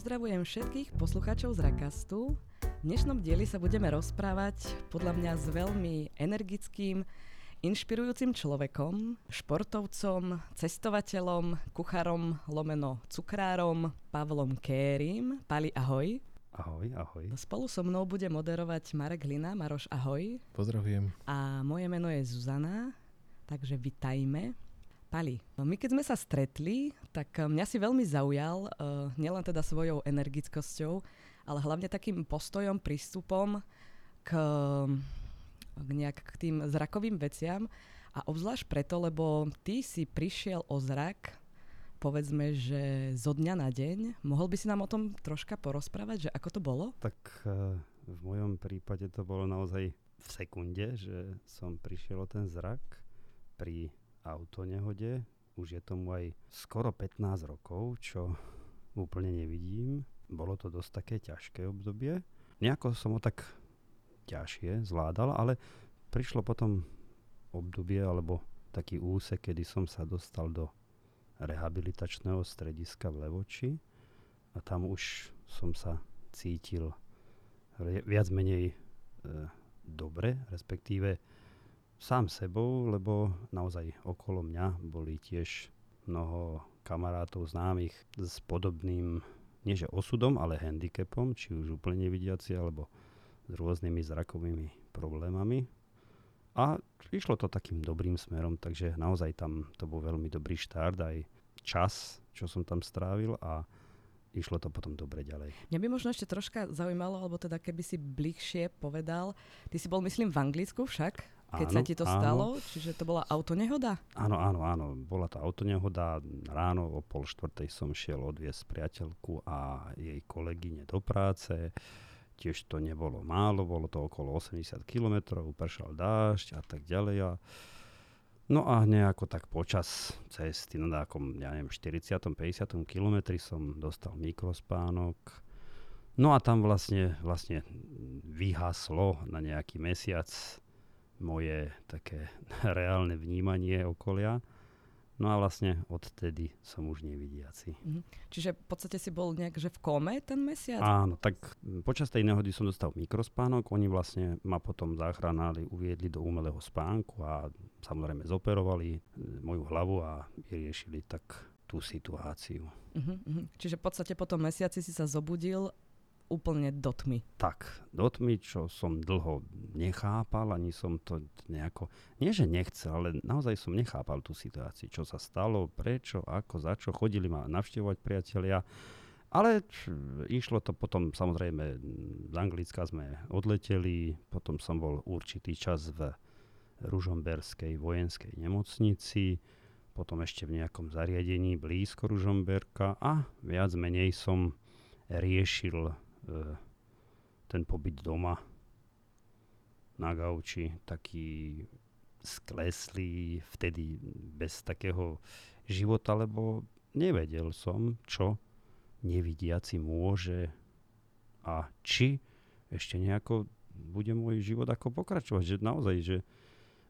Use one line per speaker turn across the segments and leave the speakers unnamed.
Pozdravujem všetkých poslucháčov z Rakastu. V dnešnom dieli sa budeme rozprávať podľa mňa s veľmi energickým, inšpirujúcim človekom, športovcom, cestovateľom, kucharom, lomeno cukrárom, Pavlom Kérim. Pali, ahoj.
Ahoj, ahoj.
Spolu so mnou bude moderovať Marek Hlina. Maroš, ahoj.
Pozdravujem.
A moje meno je Zuzana, takže vitajme. Pali, my keď sme sa stretli, tak eh, mňa si veľmi zaujal, uh, nielen teda svojou energickosťou, ale hlavne takým postojom, prístupom k, k, nejak k tým zrakovým veciam a obzvlášť preto, lebo ty si prišiel o zrak, povedzme, že zo dňa na deň. Mohol by si nám o tom troška porozprávať, že ako to bolo?
Tak uh, v mojom prípade to bolo naozaj v sekunde, že som prišiel o ten zrak pri autonehode. Už je tomu aj skoro 15 rokov, čo úplne nevidím. Bolo to dosť také ťažké obdobie. Nejako som ho tak ťažšie zvládal, ale prišlo potom obdobie alebo taký úsek, kedy som sa dostal do rehabilitačného strediska v Levoči a tam už som sa cítil viac menej e, dobre, respektíve sám sebou, lebo naozaj okolo mňa boli tiež mnoho kamarátov známych s podobným, nie že osudom, ale handicapom, či už úplne nevidiaci, alebo s rôznymi zrakovými problémami. A išlo to takým dobrým smerom, takže naozaj tam to bol veľmi dobrý štart, aj čas, čo som tam strávil a išlo to potom dobre ďalej.
Mňa by možno ešte troška zaujímalo, alebo teda keby si bližšie povedal, ty si bol myslím v Anglicku však? Keď áno, sa ti to áno. stalo? Čiže to bola autonehoda?
Áno, áno, áno. Bola to autonehoda. Ráno o pol štvrtej som šiel odviesť priateľku a jej kolegyne do práce. Tiež to nebolo málo, bolo to okolo 80 km, pršal dážď a tak ďalej. A No a nejako tak počas cesty, na nejakom, ja neviem, 40. 50. kilometri som dostal mikrospánok. No a tam vlastne, vlastne vyhaslo na nejaký mesiac moje také reálne vnímanie okolia. No a vlastne odtedy som už nevidiaci.
Mhm. Čiže v podstate si bol nejak že v kome ten mesiac?
Áno, tak počas tej nehody som dostal mikrospánok. Oni vlastne ma potom záchranári uviedli do umelého spánku a samozrejme zoperovali e, moju hlavu a vyriešili tak tú situáciu.
Uh-huh, uh-huh. Čiže v podstate po tom mesiaci si sa zobudil úplne do tmy.
Tak, do tmy, čo som dlho nechápal, ani som to nejako, nie že nechcel, ale naozaj som nechápal tú situáciu, čo sa stalo, prečo, ako, za čo, chodili ma navštevovať priatelia. Ale išlo to potom, samozrejme, z Anglicka sme odleteli, potom som bol určitý čas v Ružomberskej vojenskej nemocnici, potom ešte v nejakom zariadení blízko Ružomberka a viac menej som riešil ten pobyt doma na gauči, taký skleslý, vtedy bez takého života, lebo nevedel som, čo nevidiaci môže a či ešte nejako bude môj život ako pokračovať, že naozaj, že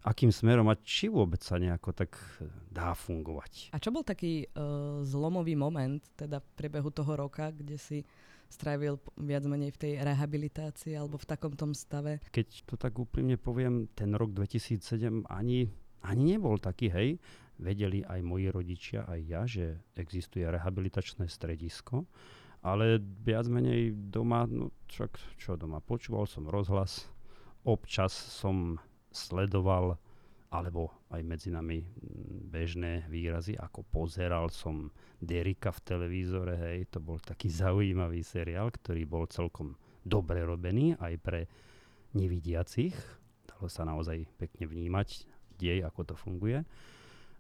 akým smerom a či vôbec sa nejako tak dá fungovať.
A čo bol taký uh, zlomový moment teda v priebehu toho roka, kde si strávil viac menej v tej rehabilitácii alebo v takom tom stave?
Keď to tak úprimne poviem, ten rok 2007 ani, ani nebol taký, hej. Vedeli aj moji rodičia, aj ja, že existuje rehabilitačné stredisko, ale viac menej doma, no čak čo doma, počúval som rozhlas, občas som sledoval alebo aj medzi nami bežné výrazy, ako pozeral som Derika v televízore, hej, to bol taký zaujímavý seriál, ktorý bol celkom dobre robený aj pre nevidiacich. Dalo sa naozaj pekne vnímať dej, ako to funguje.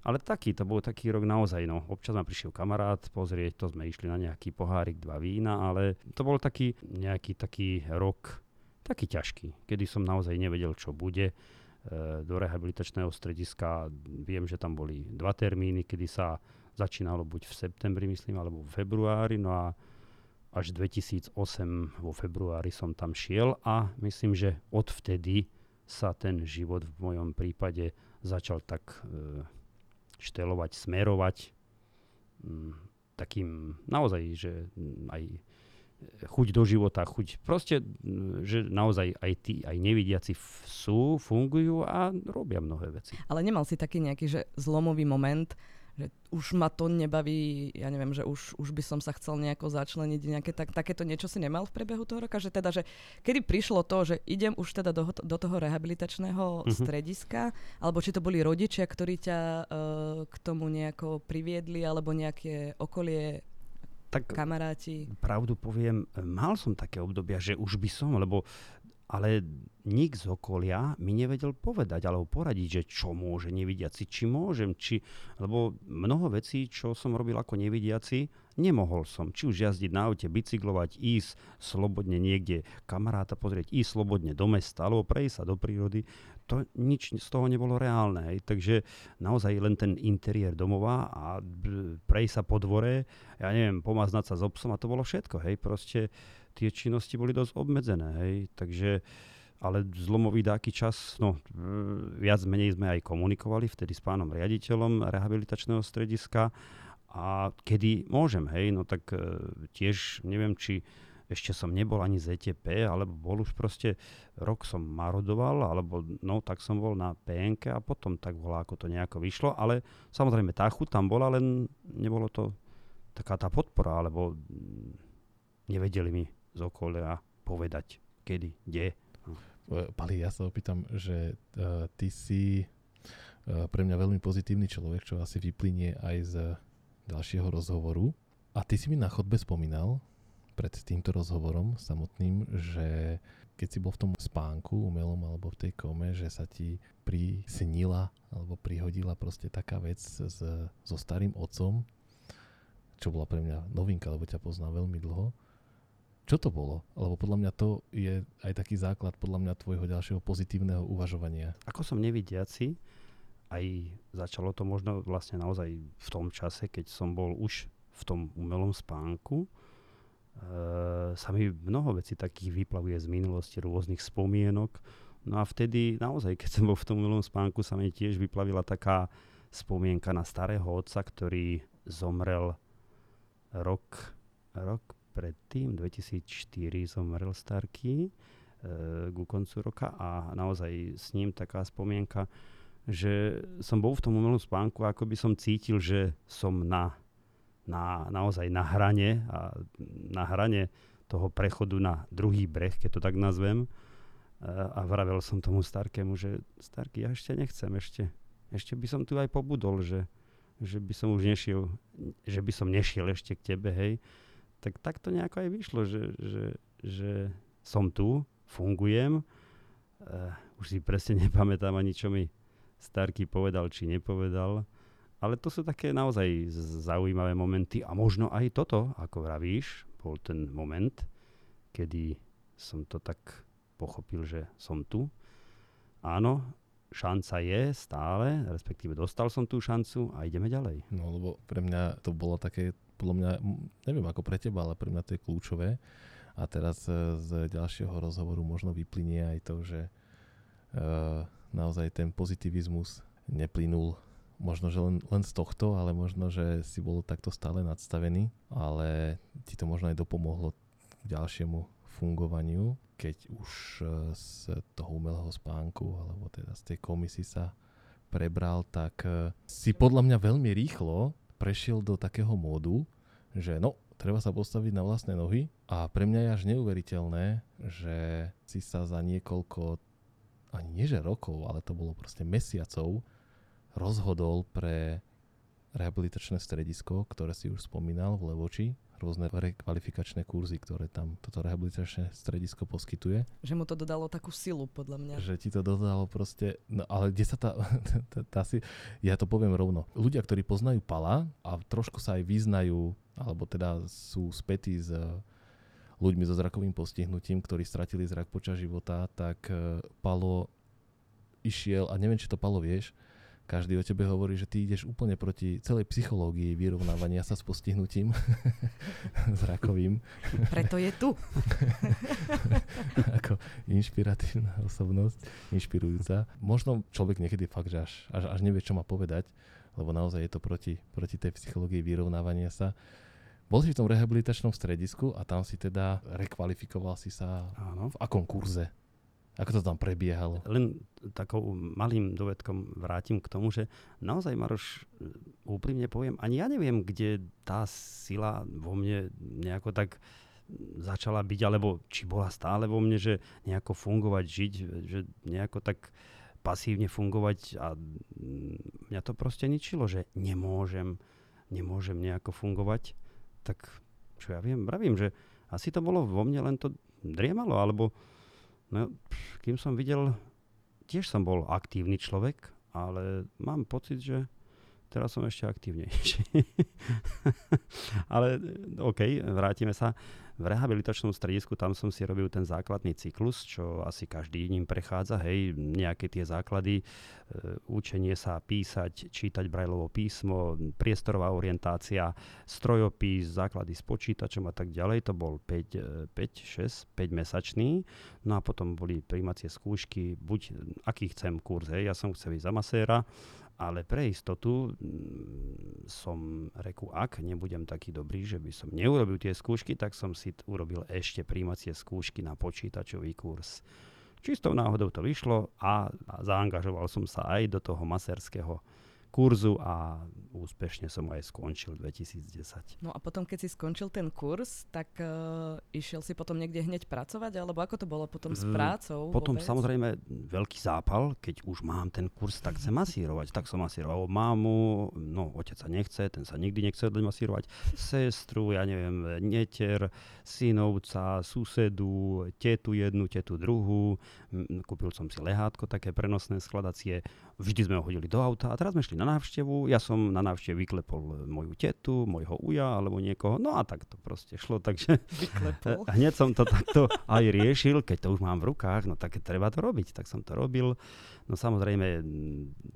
Ale taký, to bol taký rok naozaj, no. Občas ma prišiel kamarát pozrieť, to sme išli na nejaký pohárik, dva vína, ale to bol taký nejaký taký rok, taký ťažký, kedy som naozaj nevedel, čo bude. E, do rehabilitačného strediska. Viem, že tam boli dva termíny, kedy sa začínalo buď v septembri, myslím, alebo v februári, no a až 2008 vo februári som tam šiel a myslím, že odvtedy sa ten život v mojom prípade začal tak e, štelovať, smerovať m, takým naozaj, že aj chuť do života, chuť proste, že naozaj aj tí, aj nevidiaci f- sú, fungujú a robia mnohé veci.
Ale nemal si taký nejaký, že zlomový moment, že už ma to nebaví, ja neviem, že už, už by som sa chcel nejako začleniť, nejaké tak, takéto niečo si nemal v priebehu toho roka, že teda, že kedy prišlo to, že idem už teda do, do toho rehabilitačného uh-huh. strediska, alebo či to boli rodičia, ktorí ťa uh, k tomu nejako priviedli, alebo nejaké okolie tak kamaráti?
Pravdu poviem, mal som také obdobia, že už by som, lebo ale nik z okolia mi nevedel povedať alebo poradiť, že čo môže nevidiaci, či môžem, či, lebo mnoho vecí, čo som robil ako nevidiaci, nemohol som. Či už jazdiť na aute, bicyklovať, ísť slobodne niekde kamaráta pozrieť, ísť slobodne do mesta alebo prejsť sa do prírody, to nič z toho nebolo reálne. Hej. Takže naozaj len ten interiér domova a prejsť sa po dvore, ja neviem, pomaznať sa s obsom a to bolo všetko. Hej. Proste tie činnosti boli dosť obmedzené. Hej. Takže, ale zlomový dáky čas, no viac menej sme aj komunikovali vtedy s pánom riaditeľom rehabilitačného strediska a kedy môžem, hej, no tak e, tiež neviem, či ešte som nebol ani z ETP, alebo bol už proste, rok som marodoval, alebo no, tak som bol na PNK a potom tak bola, ako to nejako vyšlo, ale samozrejme tá chuť tam bola, len nebolo to taká tá podpora, alebo nevedeli mi z okolia povedať, kedy, kde.
Pali, ja sa opýtam, že uh, ty si uh, pre mňa veľmi pozitívny človek, čo asi vyplynie aj z ďalšieho rozhovoru. A ty si mi na chodbe spomínal pred týmto rozhovorom samotným, že keď si bol v tom spánku umelom alebo v tej kome, že sa ti prisnila alebo prihodila proste taká vec s, so starým otcom, čo bola pre mňa novinka, lebo ťa poznám veľmi dlho čo to bolo? Lebo podľa mňa to je aj taký základ podľa mňa tvojho ďalšieho pozitívneho uvažovania.
Ako som nevidiaci, aj začalo to možno vlastne naozaj v tom čase, keď som bol už v tom umelom spánku, sa mi mnoho vecí takých vyplavuje z minulosti, rôznych spomienok. No a vtedy naozaj, keď som bol v tom umelom spánku, sa mi tiež vyplavila taká spomienka na starého otca, ktorý zomrel rok, rok predtým, 2004 zomrel Starky e, ku koncu roka a naozaj s ním taká spomienka, že som bol v tom umelom spánku, ako by som cítil, že som na, na, naozaj na hrane a na hrane toho prechodu na druhý breh, keď to tak nazvem. E, a vravel som tomu Starkému, že Starky, ja ešte nechcem, ešte, ešte by som tu aj pobudol, že, že by som už nešiel, že by som nešiel ešte k tebe, hej tak tak to nejako aj vyšlo, že, že, že som tu, fungujem. Uh, už si presne nepamätám ani, čo mi Starky povedal, či nepovedal. Ale to sú také naozaj zaujímavé momenty. A možno aj toto, ako vravíš, bol ten moment, kedy som to tak pochopil, že som tu. Áno, šanca je stále, respektíve dostal som tú šancu a ideme ďalej.
No lebo pre mňa to bolo také podľa mňa, neviem ako pre teba, ale pre mňa to je kľúčové. A teraz e, z ďalšieho rozhovoru možno vyplynie aj to, že uh, naozaj ten pozitivizmus neplynul možno, že len, len z tohto, ale možno, že si bol takto stále nadstavený, ale ti to možno aj dopomohlo k ďalšiemu fungovaniu, keď už e, z toho umelého spánku, alebo teda z tej komisy sa prebral, tak si podľa mňa veľmi rýchlo prešiel do takého módu, že no, treba sa postaviť na vlastné nohy a pre mňa je až neuveriteľné, že si sa za niekoľko, ani nie že rokov, ale to bolo proste mesiacov, rozhodol pre rehabilitačné stredisko, ktoré si už spomínal v Levoči, rôzne rekvalifikačné kurzy, ktoré tam toto rehabilitačné stredisko poskytuje.
Že mu to dodalo takú silu, podľa mňa.
Že ti to dodalo proste, no ale kde sa tá, tá, tá si, ja to poviem rovno. Ľudia, ktorí poznajú Pala a trošku sa aj vyznajú, alebo teda sú spätí s ľuďmi so zrakovým postihnutím, ktorí stratili zrak počas života, tak eh, Palo išiel, a neviem, či to Palo vieš, každý o tebe hovorí, že ty ideš úplne proti celej psychológii vyrovnávania sa s postihnutím zrakovým.
Preto je tu.
Ako inšpiratívna osobnosť, inšpirujúca. Možno človek niekedy fakt, že až, až, až nevie, čo má povedať, lebo naozaj je to proti, proti tej psychológii vyrovnávania sa. Bol si v tom rehabilitačnom stredisku a tam si teda rekvalifikoval si sa Áno. v akom kurze? Ako to tam prebiehalo?
Len takou malým dovedkom vrátim k tomu, že naozaj, Maroš, úprimne poviem, ani ja neviem, kde tá sila vo mne nejako tak začala byť, alebo či bola stále vo mne, že nejako fungovať, žiť, že nejako tak pasívne fungovať a mňa to proste ničilo, že nemôžem, nemôžem nejako fungovať. Tak čo ja viem, pravím, že asi to bolo vo mne, len to driemalo, alebo No, kým som videl, tiež som bol aktívny človek, ale mám pocit, že teraz som ešte aktívnejší. ale OK, vrátime sa. V rehabilitačnom stredisku, tam som si robil ten základný cyklus, čo asi každý ním prechádza, hej, nejaké tie základy, e, učenie sa písať, čítať Brajlovo písmo, priestorová orientácia, strojopis, základy s počítačom a tak ďalej, to bol 5, 5 6, 5 mesačný, no a potom boli príjmacie skúšky, buď aký chcem kurz, hej, ja som chcel ísť za maséra, ale pre istotu mm, som reku, ak nebudem taký dobrý, že by som neurobil tie skúšky, tak som si urobil ešte príjmacie skúšky na počítačový kurz. Čistou náhodou to vyšlo a, zaangažoval som sa aj do toho maserského kurzu a úspešne som aj skončil 2010.
No a potom, keď si skončil ten kurz, tak uh, išiel si potom niekde hneď pracovať, alebo ako to bolo potom s prácou?
Potom vôbec? samozrejme veľký zápal, keď už mám ten kurz, tak chcem masírovať. Tak som masíroval mamu, no otec sa nechce, ten sa nikdy nechce dať masírovať, sestru, ja neviem, neter, synovca, susedu, tetu jednu, tetu druhú. Kúpil som si lehátko také prenosné skladacie, vždy sme ho hodili do auta a teraz sme šli na návštevu, ja som na návšteve vyklepol moju tetu, môjho uja alebo niekoho, no a tak to proste šlo, takže
Vyklepol.
hneď som to takto aj riešil, keď to už mám v rukách, no tak treba to robiť, tak som to robil. No samozrejme,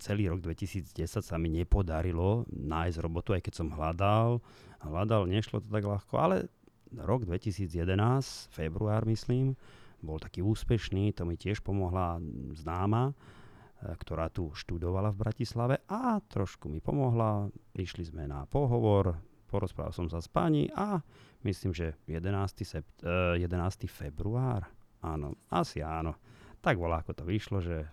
celý rok 2010 sa mi nepodarilo nájsť robotu, aj keď som hľadal, hľadal, nešlo to tak ľahko, ale rok 2011, február myslím, bol taký úspešný, to mi tiež pomohla známa, E, ktorá tu študovala v Bratislave a trošku mi pomohla. Išli sme na pohovor, porozprával som sa s pani a myslím, že 11. Sept, 11. február, áno, asi áno. Tak bola, ako to vyšlo, že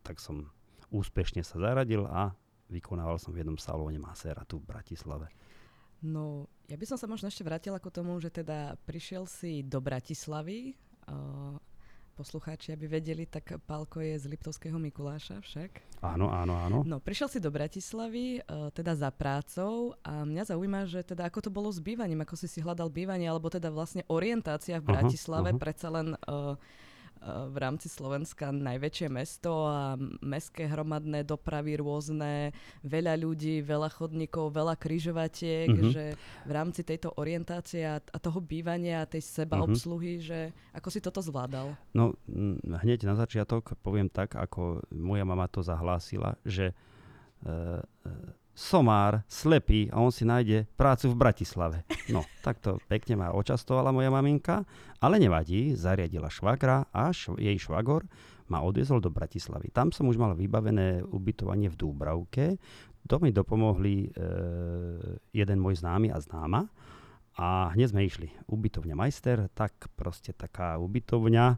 tak som úspešne sa zaradil a vykonával som v jednom salóne maséra tu v Bratislave.
No, ja by som sa možno ešte vrátila k tomu, že teda prišiel si do Bratislavy, uh, poslucháči, aby vedeli, tak Pálko je z Liptovského Mikuláša však.
Áno, áno, áno.
No, prišiel si do Bratislavy, uh, teda za prácou a mňa zaujíma, že teda ako to bolo s bývaním, ako si si hľadal bývanie, alebo teda vlastne orientácia v Bratislave, uh-huh, uh-huh. predsa len uh, v rámci Slovenska najväčšie mesto a mestské hromadné dopravy rôzne, veľa ľudí, veľa chodníkov, veľa kryžovatiek, mm-hmm. že v rámci tejto orientácie a, a toho bývania a tej seba mm-hmm. obsluhy, že ako si toto zvládal?
No hneď na začiatok poviem tak, ako moja mama to zahlásila, že uh, somár, slepý a on si nájde prácu v Bratislave. No, takto pekne ma očastovala moja maminka, ale nevadí, zariadila švagra a šv- jej švagor ma odviezol do Bratislavy. Tam som už mal vybavené ubytovanie v Dúbravke. To mi dopomohli e, jeden môj známy a známa. A hneď sme išli. Ubytovňa Majster, tak proste taká ubytovňa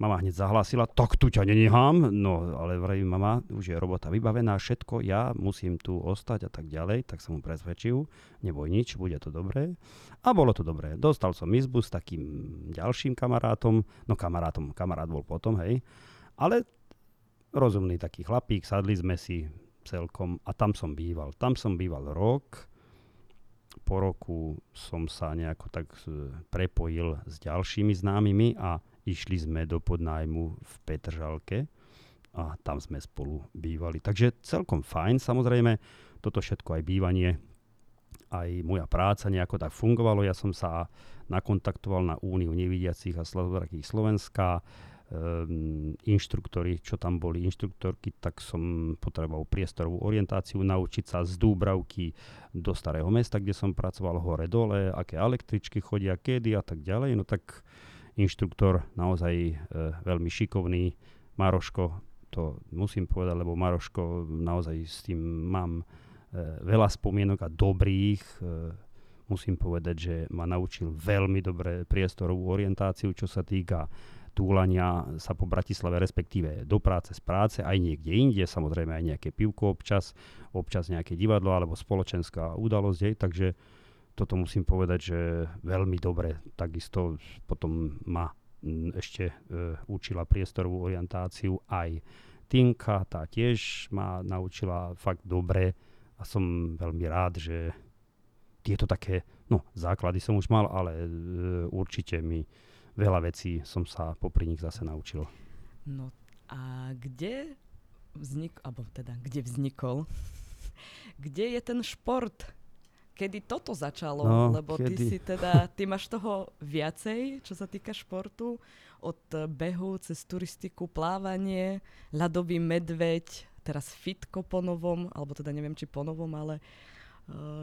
Mama hneď zahlásila, tak tu ťa nenechám. No, ale vravím, mama, už je robota vybavená, všetko, ja musím tu ostať a tak ďalej. Tak som mu presvedčil, neboj nič, bude to dobré. A bolo to dobré. Dostal som izbu s takým ďalším kamarátom, no kamarátom, kamarát bol potom, hej. Ale rozumný taký chlapík, sadli sme si celkom a tam som býval. Tam som býval rok po roku som sa nejako tak prepojil s ďalšími známymi a išli sme do podnájmu v Petržalke a tam sme spolu bývali. Takže celkom fajn, samozrejme, toto všetko aj bývanie, aj moja práca nejako tak fungovalo. Ja som sa nakontaktoval na Úniu nevidiacich a slabozrakých Slovenska, um, inštruktori, čo tam boli, inštruktorky, tak som potreboval priestorovú orientáciu, naučiť sa z Dúbravky do Starého mesta, kde som pracoval hore-dole, aké električky chodia, kedy a tak ďalej. No tak inštruktor naozaj e, veľmi šikovný, Maroško, to musím povedať, lebo Maroško naozaj s tým mám e, veľa spomienok a dobrých. E, musím povedať, že ma naučil veľmi dobre priestorovú orientáciu, čo sa týka túlania sa po Bratislave, respektíve do práce z práce, aj niekde inde, samozrejme aj nejaké pivko občas, občas nejaké divadlo alebo spoločenská udalosť, hej, takže toto musím povedať, že veľmi dobre. Takisto potom ma ešte e, učila priestorovú orientáciu aj Tinka, tá tiež ma naučila fakt dobre a som veľmi rád, že tieto také, no základy som už mal, ale e, určite mi veľa vecí som sa popri nich zase naučil.
No a kde vznik, alebo teda kde vznikol, kde je ten šport, kedy toto začalo, no, lebo kedy? ty si teda, ty máš toho viacej, čo sa týka športu, od behu cez turistiku, plávanie, ľadový medveď, teraz fitko po novom, alebo teda neviem, či po novom, ale uh,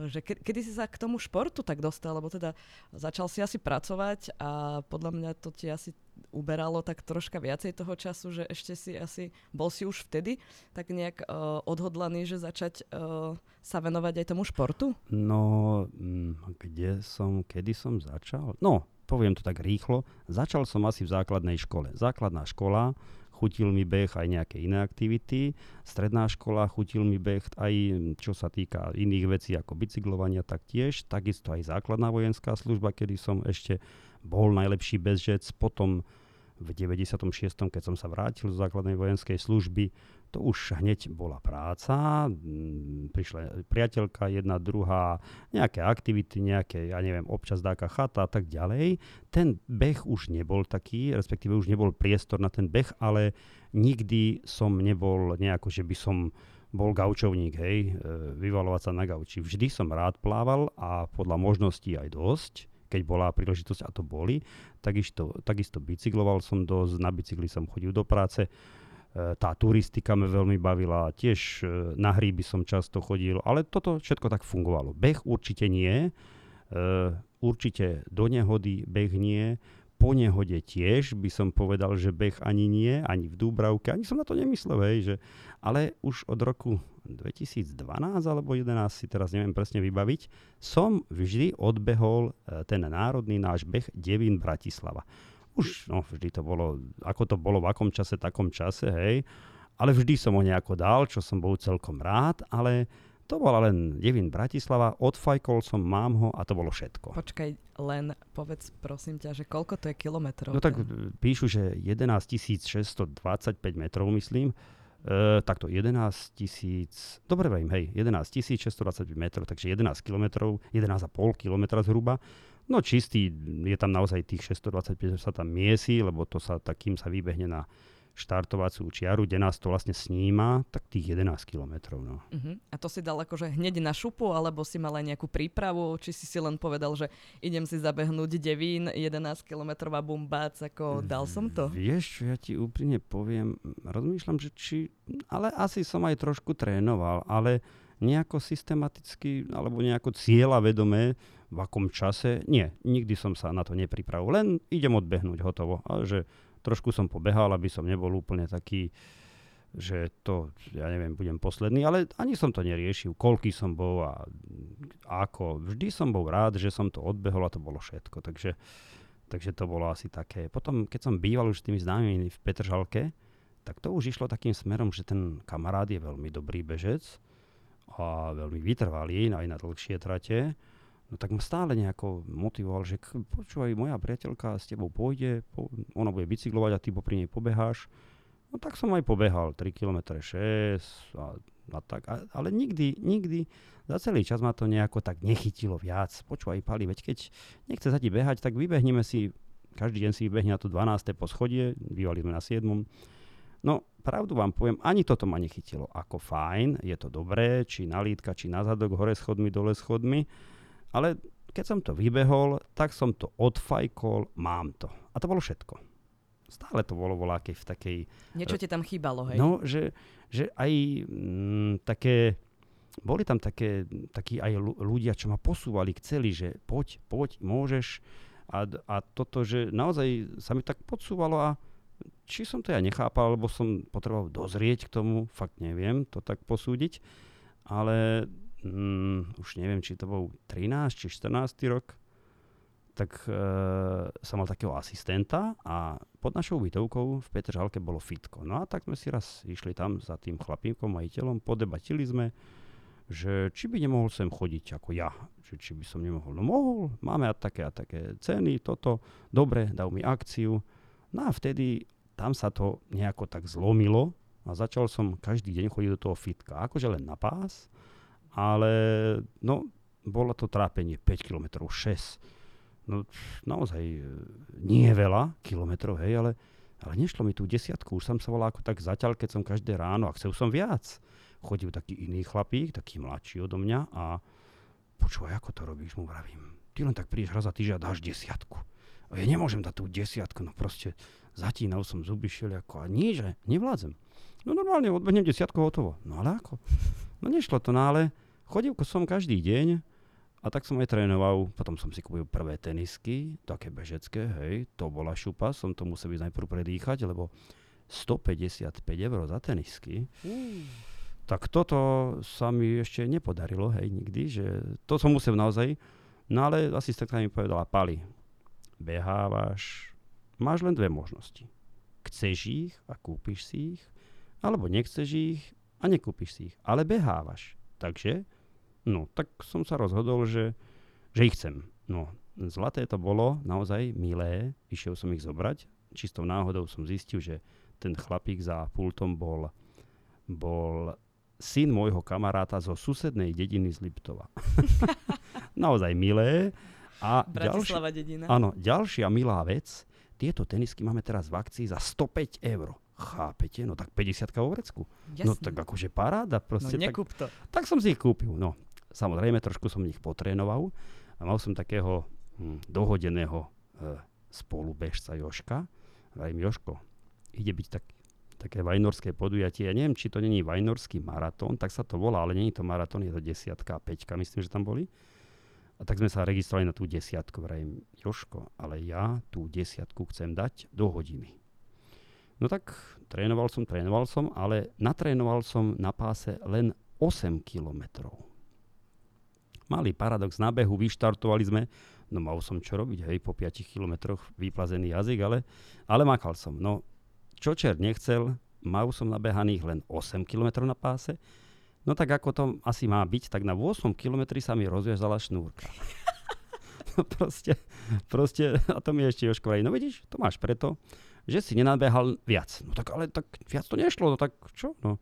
že ke, kedy si sa k tomu športu tak dostal, lebo teda začal si asi pracovať a podľa mňa to ti asi uberalo tak troška viacej toho času, že ešte si asi, bol si už vtedy tak nejak uh, odhodlaný, že začať uh, sa venovať aj tomu športu?
No, mm, kde som, kedy som začal? No, poviem to tak rýchlo. Začal som asi v základnej škole. Základná škola, chutil mi beh aj nejaké iné aktivity. Stredná škola, chutil mi beh aj čo sa týka iných vecí ako bicyklovania, tak tiež. Takisto aj základná vojenská služba, kedy som ešte bol najlepší bezžec. Potom v 96. keď som sa vrátil z základnej vojenskej služby, to už hneď bola práca, mm, prišla priateľka, jedna, druhá, nejaké aktivity, nejaké, ja neviem, občas dáka chata a tak ďalej. Ten beh už nebol taký, respektíve už nebol priestor na ten beh, ale nikdy som nebol nejako, že by som bol gaučovník, hej, e, vyvalovať sa na gauči. Vždy som rád plával a podľa možností aj dosť keď bola príležitosť, a to boli. Takisto, takisto bicykloval som dosť, na bicykli som chodil do práce. E, tá turistika ma veľmi bavila, tiež e, na hríby som často chodil, ale toto všetko tak fungovalo. Beh určite nie, e, určite do nehody beh nie, po nehode tiež by som povedal, že beh ani nie, ani v Dúbravke, ani som na to nemyslel, hej, že, ale už od roku 2012 alebo 2011 si teraz neviem presne vybaviť, som vždy odbehol ten národný náš beh Devín Bratislava. Už no, vždy to bolo, ako to bolo v akom čase, takom čase, hej. Ale vždy som ho nejako dal, čo som bol celkom rád, ale to bola len Devin Bratislava, odfajkol som, mám ho a to bolo všetko.
Počkaj, len povedz prosím ťa, že koľko to je kilometrov?
No tak ten? píšu, že 11 625 metrov, myslím. Uh, takto 11 tisíc, dobre viem, hej, 11 625 metrov, takže 11 kilometrov, 11,5 kilometra zhruba. No čistý, je tam naozaj tých 625, sa tam miesi, lebo to sa takým sa vybehne na štartovaciu čiaru, kde nás to vlastne sníma, tak tých 11 kilometrov. No.
Uh-huh. A to si dal akože hneď na šupu, alebo si mal aj nejakú prípravu, či si si len povedal, že idem si zabehnúť devín, 11 kilometrová bumbác, ako dal som to?
Vieš, ja ti úprimne poviem, rozmýšľam, že či, ale asi som aj trošku trénoval, ale nejako systematicky alebo nejako cieľa vedomé v akom čase, nie, nikdy som sa na to nepripravil, len idem odbehnúť hotovo. A že trošku som pobehal, aby som nebol úplne taký, že to, ja neviem, budem posledný, ale ani som to neriešil, koľký som bol a ako. Vždy som bol rád, že som to odbehol a to bolo všetko. Takže, takže to bolo asi také. Potom, keď som býval už s tými známymi v Petržalke, tak to už išlo takým smerom, že ten kamarát je veľmi dobrý bežec a veľmi vytrvalý aj na dlhšie trate no tak ma stále nejako motivoval, že počúvaj, moja priateľka s tebou pôjde, po, ona bude bicyklovať a ty popri nej pobeháš. No tak som aj pobehal 3 km 6 a a tak. A, ale nikdy, nikdy, za celý čas ma to nejako tak nechytilo viac. Počúvaj, Pali, veď keď nechce sa ti behať, tak vybehneme si, každý deň si vybehne na to 12. poschodie, bývali sme na 7. No, pravdu vám poviem, ani toto ma nechytilo. Ako fajn, je to dobré, či na lítka, či na zadok, hore schodmi, dole schodmi, ale keď som to vybehol, tak som to odfajkol, mám to. A to bolo všetko. Stále to bolo volákej v takej...
Niečo ti tam chýbalo, hej?
No, že, že aj mm, také... Boli tam také, takí aj ľudia, čo ma posúvali, chceli, že poď, poď, môžeš. A, a toto, že naozaj sa mi tak podsúvalo a či som to ja nechápal, alebo som potreboval dozrieť k tomu, fakt neviem to tak posúdiť. Ale mm, už neviem, či to bol 13 či 14 rok, tak e, som mal takého asistenta a pod našou bytovkou v Petržalke bolo fitko. No a tak sme si raz išli tam za tým chlapíkom, majiteľom, podebatili sme, že či by nemohol sem chodiť ako ja, že či by som nemohol. No mohol, máme a také a také ceny, toto, dobre, dal mi akciu. No a vtedy tam sa to nejako tak zlomilo a začal som každý deň chodiť do toho fitka. Akože len na pás, ale no, bolo to trápenie 5 km, 6 no naozaj e, nie veľa kilometrov, hej, ale, ale nešlo mi tú desiatku. Už som sa volal ako tak zatiaľ, keď som každé ráno a chcel som viac. Chodil taký iný chlapík, taký mladší odo mňa a počúvaj, ako to robíš, mu vravím. Ty len tak prídeš raz za týždeň a dáš desiatku. Ja nemôžem dať tú desiatku, no proste zatínal som zuby ako a nie, že nevládzem. No normálne odbehnem desiatku hotovo. No ale ako? No nešlo to, no ale chodil som každý deň, a tak som aj trénoval, potom som si kúpil prvé tenisky, také bežecké, hej, to bola šupa, som to musel byť najprv predýchať, lebo 155 eur za tenisky. Mm. Tak toto sa mi ešte nepodarilo, hej, nikdy, že to som musel naozaj, no ale asistentka mi povedala, Pali, behávaš, máš len dve možnosti. Chceš ich a kúpiš si ich, alebo nechceš ich a nekúpiš si ich, ale behávaš. Takže No, tak som sa rozhodol, že, že ich chcem. No, zlaté to bolo, naozaj milé, išiel som ich zobrať. Čistou náhodou som zistil, že ten chlapík za pultom bol, bol syn môjho kamaráta zo susednej dediny z Liptova. naozaj milé. A
Bratislava ďalši, dedina.
Áno, ďalšia milá vec, tieto tenisky máme teraz v akcii za 105 eur. Chápete? No tak 50 vo vrecku. No tak akože paráda. Proste,
no nekúp
to. Tak, tak som si ich kúpil. No, Samozrejme, trošku som ich potrénoval a mal som takého hm, dohodeného e, spolubežca Joška. Vrajím, Joško, ide byť tak, také vajnorské podujatie. Ja neviem, či to není vajnorský maratón, tak sa to volá, ale není to maratón, je to desiatka a peťka, myslím, že tam boli. A tak sme sa registrovali na tú desiatku. Vrajím, Joško, ale ja tú desiatku chcem dať do hodiny. No tak trénoval som, trénoval som, ale natrénoval som na páse len 8 kilometrov. Malý paradox na behu, vyštartovali sme, no mal som čo robiť, hej, po 5 kilometroch vyplazený jazyk, ale, ale makal som. No, čo čer nechcel, mal som nabehaných len 8 km na páse, no tak ako to asi má byť, tak na 8 km sa mi rozviazala šnúrka. no proste, proste, a to mi ešte Joško no vidíš, to máš preto, že si nenabehal viac. No tak ale tak viac to nešlo, no tak čo? No,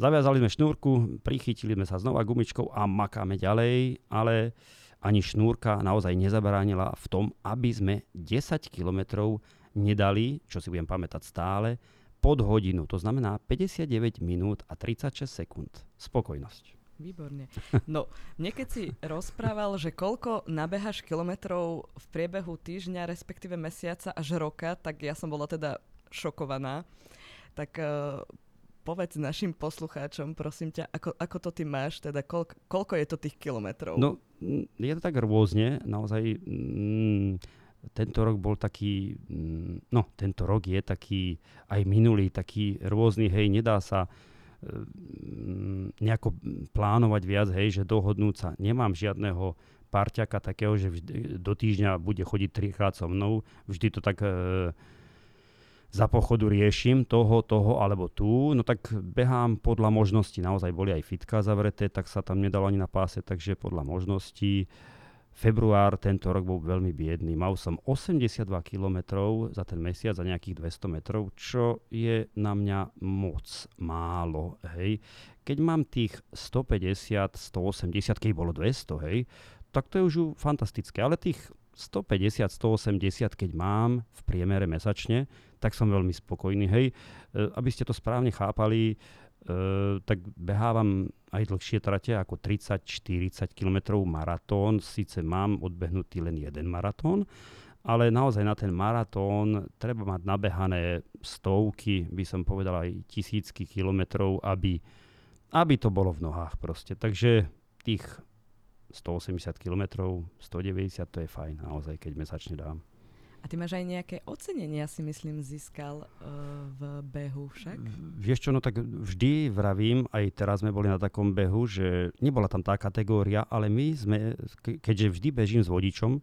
Zaviazali sme šnúrku, prichytili sme sa znova gumičkou a makáme ďalej, ale ani šnúrka naozaj nezabránila v tom, aby sme 10 kilometrov nedali, čo si budem pamätať stále, pod hodinu. To znamená 59 minút a 36 sekúnd. Spokojnosť.
Výborne. No, mne keď si rozprával, že koľko nabehaš kilometrov v priebehu týždňa, respektíve mesiaca až roka, tak ja som bola teda šokovaná. Tak uh, povedz našim poslucháčom, prosím ťa, ako, ako to ty máš, teda koľko, koľko je to tých kilometrov?
No, je to tak rôzne, naozaj mm, tento rok bol taký, mm, no tento rok je taký, aj minulý, taký rôzny, hej, nedá sa mm, nejako plánovať viac, hej, že dohodnúť sa. Nemám žiadneho parťaka takého, že vždy, do týždňa bude chodiť trikrát so mnou, vždy to tak e, za pochodu riešim toho, toho alebo tu, no tak behám podľa možností. Naozaj boli aj fitka zavreté, tak sa tam nedalo ani na páse, takže podľa možností. Február tento rok bol veľmi biedný. Mal som 82 km za ten mesiac za nejakých 200 metrov, čo je na mňa moc málo. Hej. Keď mám tých 150, 180, keď bolo 200, hej, tak to je už fantastické. Ale tých 150, 180, keď mám v priemere mesačne, tak som veľmi spokojný. Hej, e, aby ste to správne chápali, tak behávam aj dlhšie trate ako 30-40 km maratón. Sice mám odbehnutý len jeden maratón, ale naozaj na ten maratón treba mať nabehané stovky, by som povedal aj tisícky kilometrov, aby, aby to bolo v nohách proste. Takže tých 180 km, 190 to je fajn naozaj, keď mesačne dám.
A ty máš aj nejaké ocenenia, si myslím, získal uh, v behu však?
Vieš čo, no tak vždy vravím, aj teraz sme boli na takom behu, že nebola tam tá kategória, ale my sme, keďže vždy bežím s vodičom,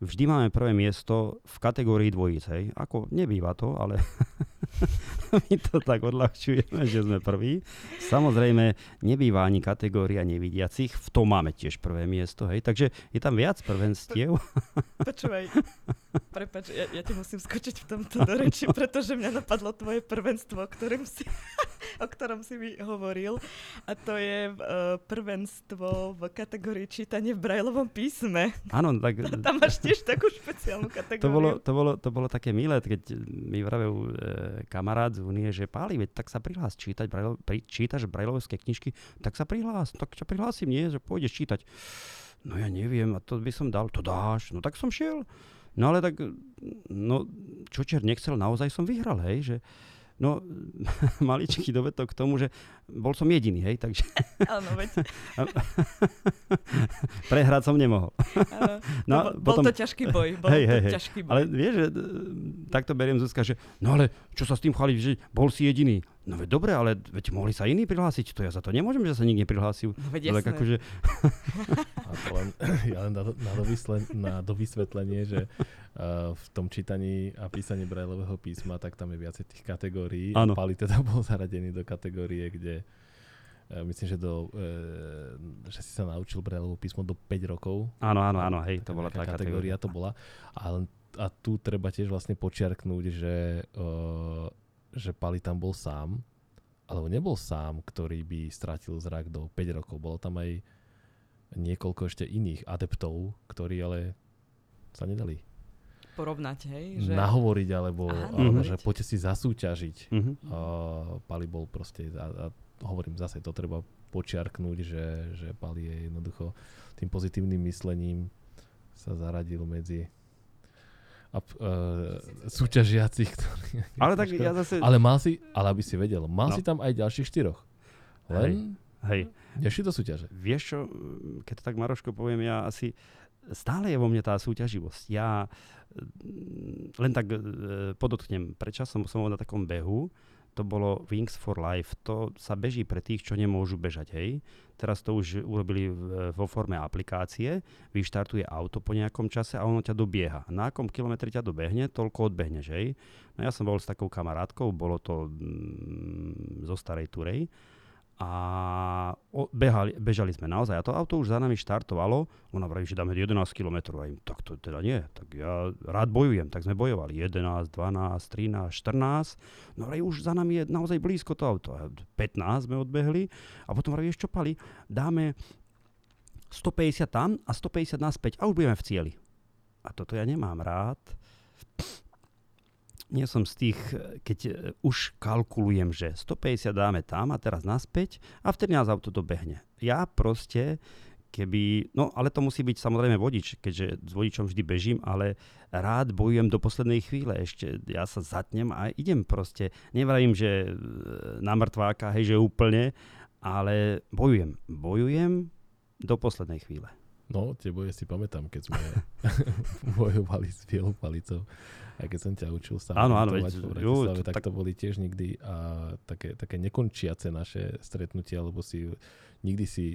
vždy máme prvé miesto v kategórii dvojicej. Ako nebýva to, ale my to tak odľahčujeme, že sme prví. Samozrejme, nebýva ani kategória nevidiacich, v tom máme tiež prvé miesto, hej. Takže je tam viac prvenstiev.
Počúvaj, prepač, ja, ja ti musím skočiť v tomto do reči, pretože mňa napadlo tvoje prvenstvo, o ktorom si, o ktorom si mi hovoril. A to je uh, prvenstvo v kategórii čítanie v Brajlovom písme.
Áno, tak...
Tam máš tiež takú špeciálnu kategóriu.
To bolo, to bolo, to bolo také milé, keď mi vravel e, kamarát z Unie, že Páli, veď tak sa prihlás čítať, brajlo, pri, čítaš brajlovské knižky, tak sa prihlás, tak ťa prihlásim, nie, že pôjdeš čítať. No ja neviem, a to by som dal, to dáš, no tak som šiel. No ale tak, no čo čer nechcel, naozaj som vyhral, hej, že No, maličký dovetok k tomu, že bol som jediný, hej, takže...
Áno, veď.
Prehrať som nemohol.
Áno, no, bol, potom... bol to ťažký boj, bol
hej,
to
hej,
ťažký boj.
Ale vieš, že takto beriem Zuzka, že no ale čo sa s tým chváliť, že bol si jediný. No veď dobre, ale veď mohli sa iní prihlásiť, to ja za to nemôžem, že sa nikto neprihlásil.
No veď jasné.
akože...
A to len, ja len na, na, dovysvetlenie, že uh, v tom čítaní a písaní Brailového písma, tak tam je viacej tých kategórií.
Áno.
Pali teda bol zaradený do kategórie, kde myslím, že, do, uh, že si sa naučil Brailovo písmo do 5 rokov.
Áno, áno, áno, hej, to bola tá
kategória.
kategória.
to bola. A, a tu treba tiež vlastne počiarknúť, že uh, že Pali tam bol sám, alebo nebol sám, ktorý by stratil zrak do 5 rokov. Bolo tam aj niekoľko ešte iných adeptov, ktorí ale sa nedali
porovnať, hej?
Že... Nahovoriť, alebo,
Aha,
alebo že poďte si zasúťažiť.
Uh-huh.
Uh, Pali bol proste, a, a hovorím zase, to treba počiarknúť, že, že Pali je jednoducho tým pozitívnym myslením sa zaradil medzi a, uh, súťažiacich, ktorí...
Ale tak ja zase...
Ale mal si, ale aby si vedel, mal
no.
si tam aj ďalších štyroch. Len...
Hej.
Nešli do súťaže.
Vieš čo, keď to tak Maroško poviem, ja asi... Stále je vo mne tá súťaživosť. Ja mm, len tak e, podotknem, predčasom som bol na takom behu, to bolo Wings for Life. To sa beží pre tých, čo nemôžu bežať, hej. Teraz to už urobili vo forme aplikácie. Vyštartuje auto po nejakom čase a ono ťa dobieha. Na akom kilometri ťa dobehne, toľko odbehneš, hej. No ja som bol s takou kamarátkou, bolo to mm, zo starej Turej a behali, bežali sme naozaj. A to auto už za nami štartovalo, ona vraví, že dáme 11 km a im, tak to teda nie, tak ja rád bojujem, tak sme bojovali. 11, 12, 13, 14, no vraví, už za nami je naozaj blízko to auto, 15 sme odbehli. A potom vraví, ešte pali, dáme 150 tam a 150 naspäť a už budeme v cieli. A toto ja nemám rád, nie som z tých, keď e, už kalkulujem, že 150 dáme tam a teraz naspäť a vtedy nás auto dobehne. Ja proste, keby, no ale to musí byť samozrejme vodič, keďže s vodičom vždy bežím, ale rád bojujem do poslednej chvíle. Ešte ja sa zatnem a idem proste. Nevravím, že e, na mŕtváka, hej, že úplne, ale bojujem. Bojujem do poslednej chvíle.
No, tie boje si pamätám, keď sme bojovali s bielou palicou. Aj keď som ťa učil sa
áno, áno, veď,
ju, tak, tak to boli tiež nikdy a také, také nekončiace naše stretnutia, lebo si nikdy si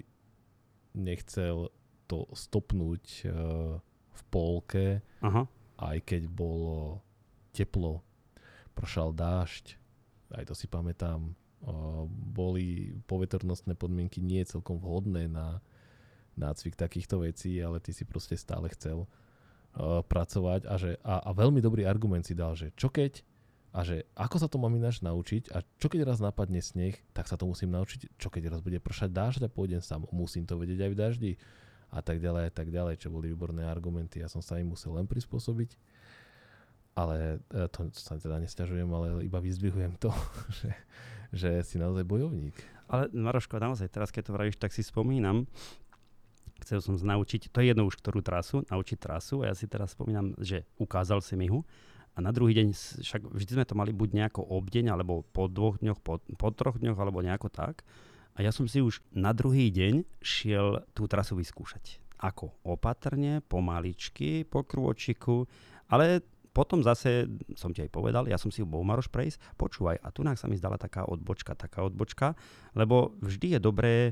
nechcel to stopnúť uh, v polke,
Aha.
aj keď bolo teplo, pršal dážď, aj to si pamätám, uh, boli poveternostné podmienky nie celkom vhodné na nácvik takýchto vecí, ale ty si proste stále chcel uh, pracovať a, že, a, a veľmi dobrý argument si dal, že čo keď a že ako sa to mám ináč naučiť a čo keď raz napadne sneh, tak sa to musím naučiť, čo keď raz bude pršať dážď a pôjdem sám, musím to vedieť aj v daždi a tak ďalej a tak ďalej, čo boli výborné argumenty, ja som sa im musel len prispôsobiť ale e, to sa teda nesťažujem, ale iba vyzdvihujem to, že, že si naozaj bojovník.
Ale Maroško, naozaj teraz, keď to vravíš, tak si spomínam, chcel som naučiť, to je jedno už ktorú trasu, naučiť trasu a ja si teraz spomínam, že ukázal si mi ho a na druhý deň, však vždy sme to mali buď nejako obdeň, alebo po dvoch dňoch, po, po troch dňoch, alebo nejako tak. A ja som si už na druhý deň šiel tú trasu vyskúšať. Ako? Opatrne, pomaličky, po krôčiku, ale potom zase som ti aj povedal, ja som si bol Maroš prejsť, počúvaj, a tu sa mi zdala taká odbočka, taká odbočka, lebo vždy je dobré e,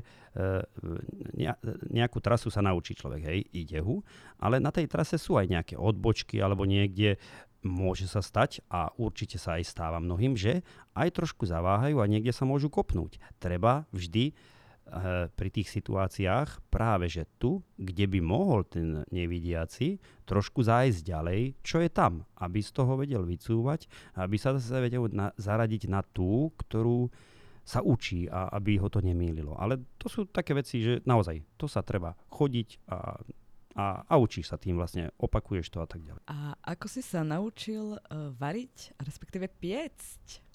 nejakú trasu sa naučí človek, hej, ide hu, ale na tej trase sú aj nejaké odbočky alebo niekde môže sa stať a určite sa aj stáva mnohým, že aj trošku zaváhajú a niekde sa môžu kopnúť. Treba vždy pri tých situáciách práve že tu, kde by mohol ten nevidiaci trošku zájsť ďalej, čo je tam, aby z toho vedel vycúvať, aby sa zase vedel na, zaradiť na tú, ktorú sa učí a aby ho to nemýlilo. Ale to sú také veci, že naozaj to sa treba chodiť a, a, a učíš sa tým vlastne, opakuješ to a tak ďalej.
A ako si sa naučil uh, variť, respektíve piecť?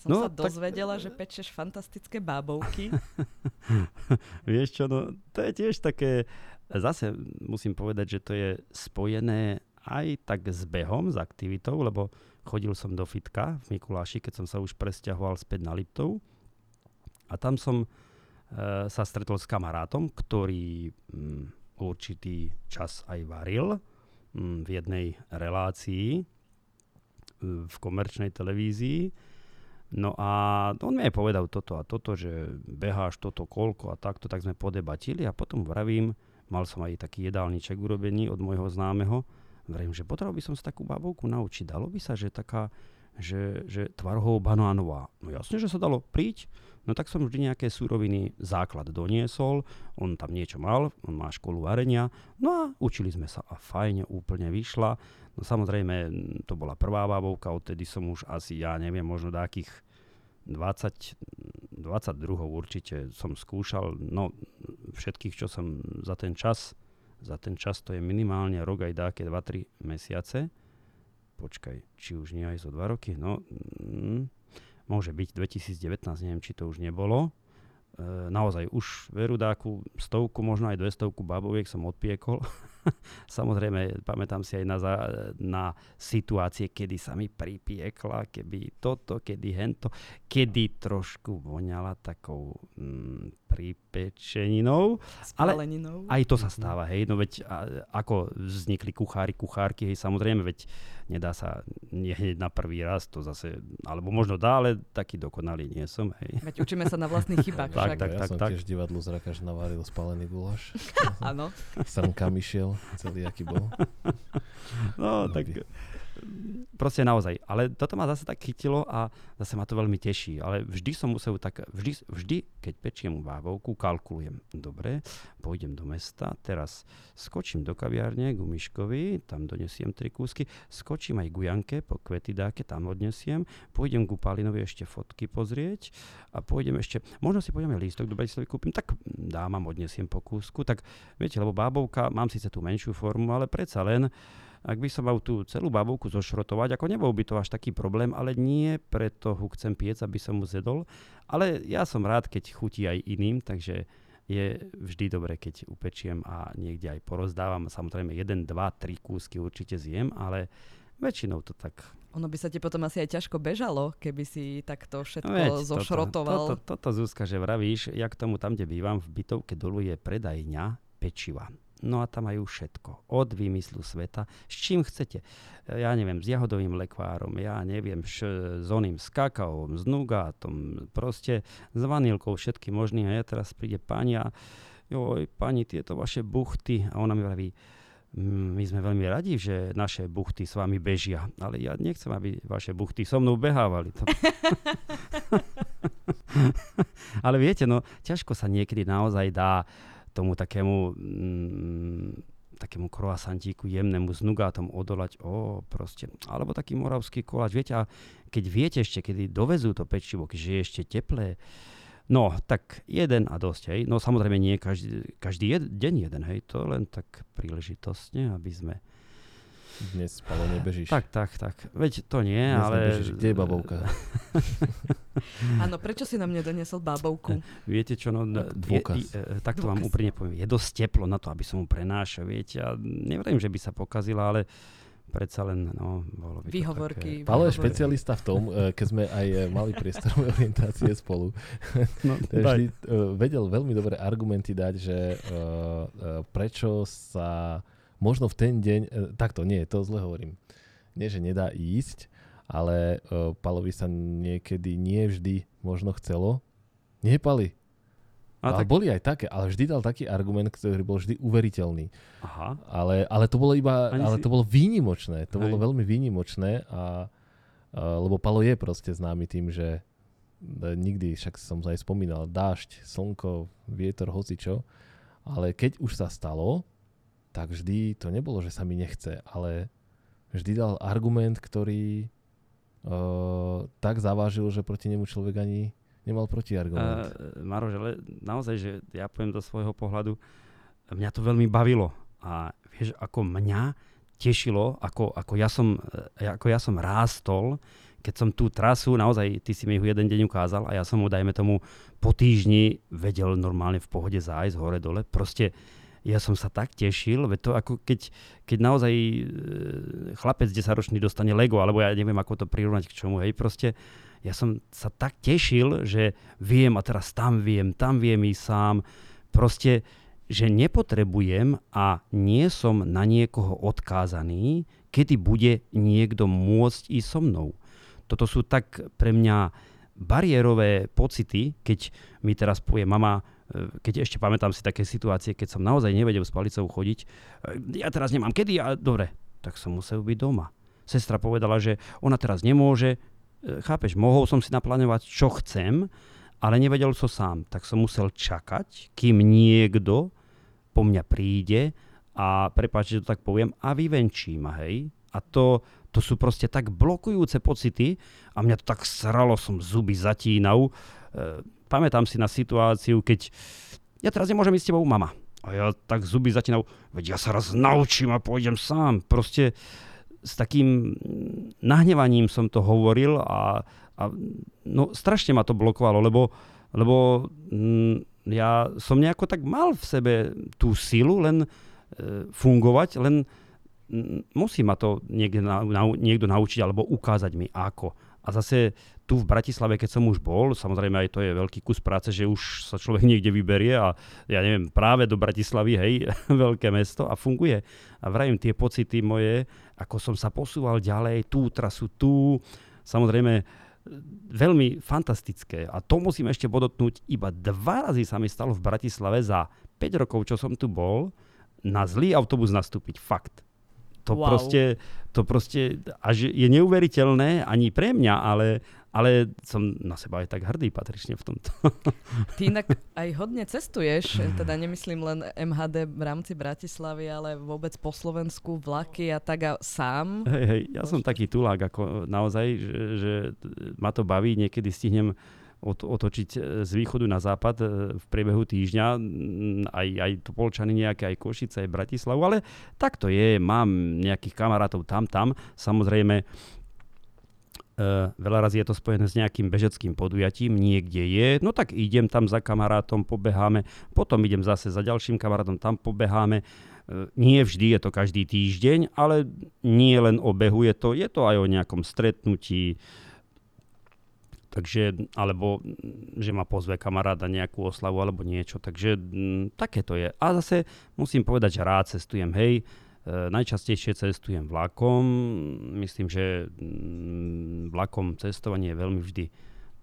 Som no, sa dozvedela, tak... že pečeš fantastické bábovky.
Vieš čo, no to je tiež také, zase musím povedať, že to je spojené aj tak s behom, s aktivitou, lebo chodil som do fitka v Mikuláši, keď som sa už presťahoval späť na Liptov. A tam som e, sa stretol s kamarátom, ktorý mm, určitý čas aj varil mm, v jednej relácii v komerčnej televízii No a on mi aj povedal toto a toto, že beháš toto koľko a takto, tak sme podebatili a potom vravím, mal som aj taký jedálniček urobený od môjho známeho, vravím, že potreboval by som sa takú babovku naučiť, dalo by sa, že taká, že, že tvarhou banánová. No jasne, že sa dalo, príď. No tak som vždy nejaké súroviny základ doniesol, on tam niečo mal, on má školu varenia, no a učili sme sa a fajne úplne vyšla. No samozrejme, to bola prvá bábovka, odtedy som už asi, ja neviem, možno takých 20, 22 určite som skúšal, no všetkých, čo som za ten čas, za ten čas to je minimálne rok aj dáke 2-3 mesiace. Počkaj, či už nie aj zo 2 roky, no mm, môže byť 2019, neviem, či to už nebolo. E, naozaj už veru dáku stovku, možno aj 200 baboviek som odpiekol. Samozrejme, pamätám si aj na, za, na situácie, kedy sa mi pripiekla, keby toto, kedy hento, kedy trošku voňala takou mm, pripečeninou. Ale aj to sa mhm. stáva, hej, no veď a, ako vznikli kuchári, kuchárky, hej, samozrejme, veď nedá sa nie hneď na prvý raz, to zase, alebo možno dá, ale taký dokonalý nie som, hej.
Veď učíme sa na vlastných chybách.
tak, tak, ja tak, som tak. tiež divadlu zrakaž navaril spálený guláš.
Áno.
Srnka išiel, celý aký bol.
No, no tak proste naozaj. Ale toto ma zase tak chytilo a zase ma to veľmi teší. Ale vždy som musel tak, vždy, vždy keď pečiem bávovku, kalkulujem. Dobre, pôjdem do mesta, teraz skočím do kaviárne k Miškovi, tam donesiem tri kúsky, skočím aj k Janke po kvety dáke, tam odnesiem, pôjdem ku Palinovi ešte fotky pozrieť a pôjdem ešte, možno si pôjdeme lístok do Bratislavy kúpim, tak dámam, odnesiem po kúsku, tak viete, lebo bábovka, mám síce tú menšiu formu, ale predsa len ak by som mal tú celú babovku zošrotovať, ako nebol by to až taký problém, ale nie preto ho chcem piec, aby som mu zedol, ale ja som rád, keď chutí aj iným, takže je vždy dobré, keď upečiem a niekde aj porozdávam. Samozrejme, 1, 2, 3 kúsky určite zjem, ale väčšinou to tak
ono by sa ti potom asi aj ťažko bežalo, keby si takto všetko Veď, zošrotoval.
Toto, toto, toto Zuzka, že vravíš, jak tomu tam, kde bývam, v bytovke dolu je predajňa pečiva. No a tam majú všetko. Od výmyslu sveta. S čím chcete. Ja neviem, s jahodovým lekvárom, ja neviem, š, s oným, s kakaom, s nugátom, proste s vanilkou, všetky možný. A ja teraz príde pani a joj, pani, tieto vaše buchty. A ona mi vraví, mm, my sme veľmi radi, že naše buchty s vami bežia, ale ja nechcem, aby vaše buchty so mnou behávali. Ale viete, no, ťažko sa niekedy naozaj dá tomu takému mm, takému croissantíku jemnému s nugátom odolať, o, proste, alebo taký moravský koláč, viete, a keď viete ešte, kedy dovezú to pečivo, keďže je ešte teplé, no, tak jeden a dosť, hej, no samozrejme nie každý, každý jed, deň jeden, hej, to len tak príležitostne, aby sme
dnes spalo nebežíš.
Tak, tak, tak. Veď to nie,
Dnes
ale...
Nebežíš. Kde je babovka?
Áno, prečo si na mne doniesol babovku?
Viete čo, no,
Dôkaz.
je, je, takto vám
Dôkaz.
úprimne poviem, je dosť teplo na to, aby som mu prenášal, viete, a nevrajím, že by sa pokazila, ale predsa len, no, bolo by to
Výhovorky.
také...
Palo je špecialista v tom, eh, keď sme aj eh, mali priestorové orientácie spolu.
No,
vždy, eh, vedel veľmi dobré argumenty dať, že prečo sa možno v ten deň, eh, takto nie, to zle hovorím. Nie, že nedá ísť, ale eh, Palovi sa niekedy nie vždy možno chcelo. Nie, Pali.
a
Ale
tak,
boli aj také, ale vždy dal taký argument, ktorý bol vždy uveriteľný.
aha,
Ale, ale to bolo iba,
Ani
ale
si-
to bolo výnimočné. To bolo
Hej.
veľmi výnimočné a, a lebo Palo je proste známy tým, že e, nikdy, však som aj spomínal, dážď, slnko, vietor, hocičo, ale keď už sa stalo, tak vždy to nebolo, že sa mi nechce, ale vždy dal argument, ktorý uh, tak zavážil, že proti nemu človek ani nemal protiargument.
Uh, Maroš, ale naozaj, že ja poviem do svojho pohľadu, mňa to veľmi bavilo. A vieš, ako mňa tešilo, ako, ako, ja, som, eh, ako ja som rástol, keď som tú trasu, naozaj, ty si mi ju jeden deň ukázal a ja som mu, dajme tomu, po týždni vedel normálne v pohode zájsť hore-dole. Proste ja som sa tak tešil, veď to ako keď, keď naozaj e, chlapec 10-ročný dostane Lego, alebo ja neviem, ako to prirovnať k čomu, hej, proste ja som sa tak tešil, že viem a teraz tam viem, tam viem ísť sám. Proste, že nepotrebujem a nie som na niekoho odkázaný, kedy bude niekto môcť ísť so mnou. Toto sú tak pre mňa bariérové pocity, keď mi teraz povie mama, keď ešte pamätám si také situácie, keď som naozaj nevedel s palicou chodiť, e, ja teraz nemám kedy a dobre, tak som musel byť doma. Sestra povedala, že ona teraz nemôže, e, chápeš, mohol som si naplánovať, čo chcem, ale nevedel som sám, tak som musel čakať, kým niekto po mňa príde a prepáč, že to tak poviem, a vyvenčí ma, hej. A to, to sú proste tak blokujúce pocity a mňa to tak sralo, som zuby zatínal. E, pamätám si na situáciu, keď ja teraz nemôžem ísť s tebou, mama. A ja tak zuby zatínal, veď ja sa raz naučím a pôjdem sám. Proste s takým nahnevaním som to hovoril a, a no, strašne ma to blokovalo, lebo, lebo mm, ja som nejako tak mal v sebe tú silu len e, fungovať, len mm, musí ma to niekde na, na, niekto naučiť alebo ukázať mi ako. A zase tu v Bratislave, keď som už bol, samozrejme aj to je veľký kus práce, že už sa človek niekde vyberie a ja neviem, práve do Bratislavy, hej, veľké mesto a funguje. A vrajím tie pocity moje, ako som sa posúval ďalej, tú trasu, tú, samozrejme, veľmi fantastické. A to musím ešte podotknúť, iba dva razy sa mi stalo v Bratislave za 5 rokov, čo som tu bol, na zlý autobus nastúpiť. Fakt. To
Wow.
proste, to proste až je neuveriteľné ani pre mňa, ale, ale som na seba aj tak hrdý patrične v tomto.
Ty inak aj hodne cestuješ, teda nemyslím len MHD v rámci Bratislavy, ale vôbec po Slovensku, vlaky a tak a sám.
Hej, hej, ja som taký tulák, ako naozaj, že, že ma to baví, niekedy stihnem otočiť e, z východu na západ e, v priebehu týždňa, aj, aj to Polčany nejaké, aj Košice, aj Bratislavu, ale tak to je, mám nejakých kamarátov tam, tam, samozrejme, Uh, veľa razy je to spojené s nejakým bežeckým podujatím, niekde je, no tak idem tam za kamarátom, pobeháme, potom idem zase za ďalším kamarátom, tam pobeháme. Nie vždy je to každý týždeň, ale nie len o behu, je to, je to aj o nejakom stretnutí, takže, alebo mm, že ma pozve kamarát na nejakú oslavu alebo niečo, takže mm, také to je. A zase musím povedať, že rád cestujem, hej, E, najčastejšie cestujem vlakom. Myslím, že mm, vlakom cestovanie je veľmi vždy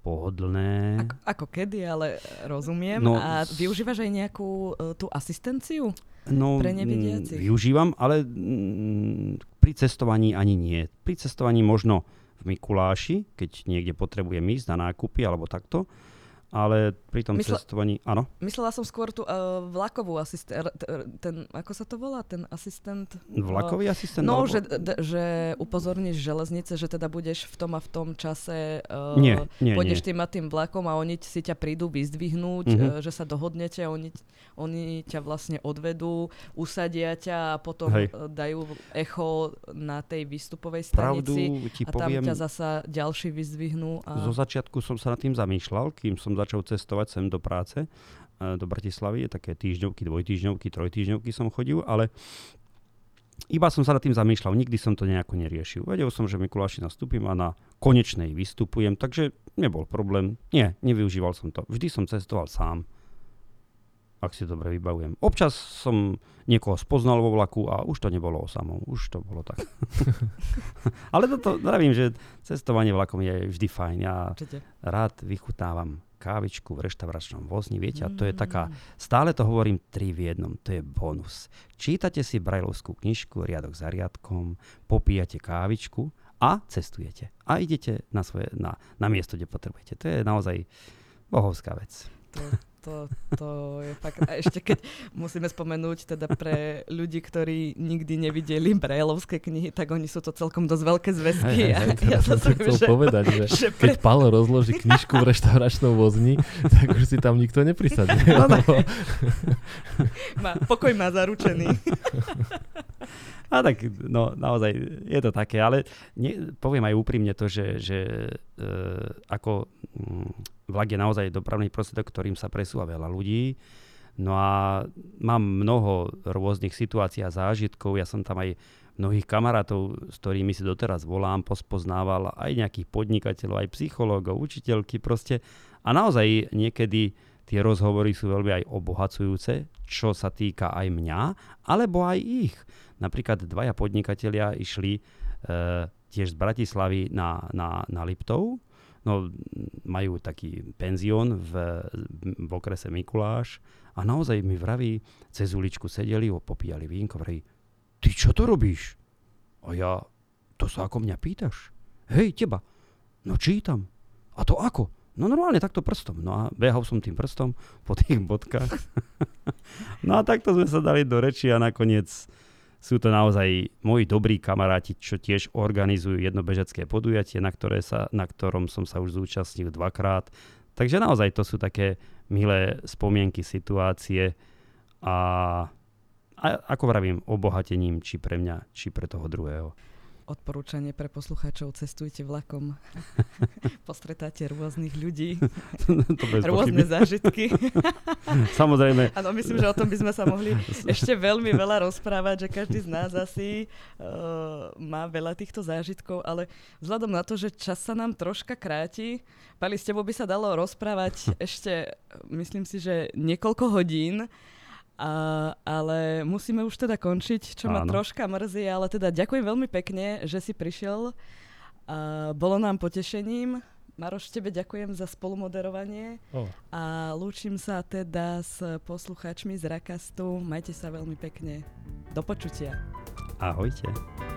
pohodlné.
Ako, ako kedy, ale rozumiem.
No,
a využívaš aj nejakú uh, tú asistenciu?
No,
pre nevidiacich?
využívam, ale mm, pri cestovaní ani nie. Pri cestovaní možno v Mikuláši, keď niekde potrebujem ísť na nákupy alebo takto. Ale pri tom
Mysle-
cestovaní, áno,
Myslela som skôr tú uh, vlakovú asistent, ten, ako sa to volá, ten asistent?
vlakový asistent?
No,
alebo-
že, d- že upozorníš železnice, že teda budeš v tom a v tom čase, uh,
Nie, nie,
pôjdeš
nie.
tým a tým vlakom a oni si ťa prídu vyzdvihnúť,
Mhm.
uh, že sa dohodnete oni, oni ťa vlastne odvedú, usadia ťa a potom
Hej.
dajú echo na tej výstupovej
Pravdu
stanici
ti
a tam
poviem,
ťa zasa ďalší vyzdvihnú. A...
zo začiatku som sa nad tým zamýšľal, kým som začal cestovať sem do práce, e, do Bratislavy, také týždňovky, dvojtýždňovky, trojtýždňovky som chodil, ale iba som sa nad tým zamýšľal, nikdy som to nejako neriešil. Vedel som, že Mikuláši nastúpim a na konečnej vystupujem, takže nebol problém. Nie, nevyužíval som to. Vždy som cestoval sám, ak si dobre vybavujem. Občas som niekoho spoznal vo vlaku a už to nebolo o samom. Už to bolo tak. Ale toto, vravím, že cestovanie vlakom je vždy fajn. Ja
Určite.
rád vychutávam kávičku v reštauračnom vozni, viete, a to je taká,
Mm.
stále to hovorím tri v jednom, to je bonus. Čítate si brajlovskú knižku riadok za riadkom, popíjate kávičku a cestujete. A idete na, svoje, na, na miesto, kde potrebujete. To je naozaj bohovská vec.
To, to, to je fakt. A ešte keď musíme spomenúť teda pre ľudí, ktorí nikdy nevideli Brailovské knihy, tak oni sú to celkom dosť veľké zväzky.
Hej, hej,
a
hej,
ja
som to chcel povedať, že
že
keď
pre,
Palo rozloží knižku v reštauračnom vozni, tak už si tam nikto neprisadne. lebo
má, pokoj má zaručený.
A tak, no naozaj je to také, ale nie, poviem aj úprimne to, že, že e, ako mm, vlak je naozaj dopravný prostriedok, ktorým sa presúva veľa ľudí. No a mám mnoho rôznych situácií a zážitkov. Ja som tam aj mnohých kamarátov, s ktorými si doteraz volám, pospoznával aj nejakých podnikateľov, aj psychológov, učiteľky proste. A naozaj niekedy tie rozhovory sú veľmi aj obohacujúce, čo sa týka aj mňa, alebo aj ich. Napríklad dvaja podnikatelia išli e, tiež z Bratislavy na, na, na Liptov. No, majú taký penzión v, v okrese Mikuláš a naozaj mi vraví, cez uličku sedeli, popíjali vínko, vraví, ty čo to robíš? A ja, to sa ako mňa pýtaš? Hej, teba. No čítam. A to ako? No normálne takto prstom. No a behal som tým prstom po tých bodkách. no a takto sme sa dali do reči a nakoniec sú to naozaj moji dobrí kamaráti, čo tiež organizujú jedno bežecké podujatie, na, ktoré sa, na ktorom som sa už zúčastnil dvakrát. Takže naozaj to sú také milé spomienky, situácie a, a ako vravím, obohatením či pre mňa, či pre toho druhého.
Odporúčanie pre poslucháčov, cestujte vlakom. Postretáte rôznych ľudí,
to
rôzne
pochyby.
zážitky.
Samozrejme,
Áno, myslím, že o tom by sme sa mohli ešte veľmi veľa rozprávať, že každý z nás asi uh, má veľa týchto zážitkov, ale vzhľadom na to, že čas sa nám troška kráti, Pali, s tebou by sa dalo rozprávať ešte, myslím si, že niekoľko hodín, a, ale musíme už teda končiť, čo ma
Áno.
troška mrzí, ale teda ďakujem veľmi pekne, že si prišiel. A bolo nám potešením. Maroš, tebe ďakujem za spolumoderovanie.
O,
A lúčim sa teda s poslucháčmi z Rakastu. Majte sa veľmi pekne. Do počutia.
ahojte.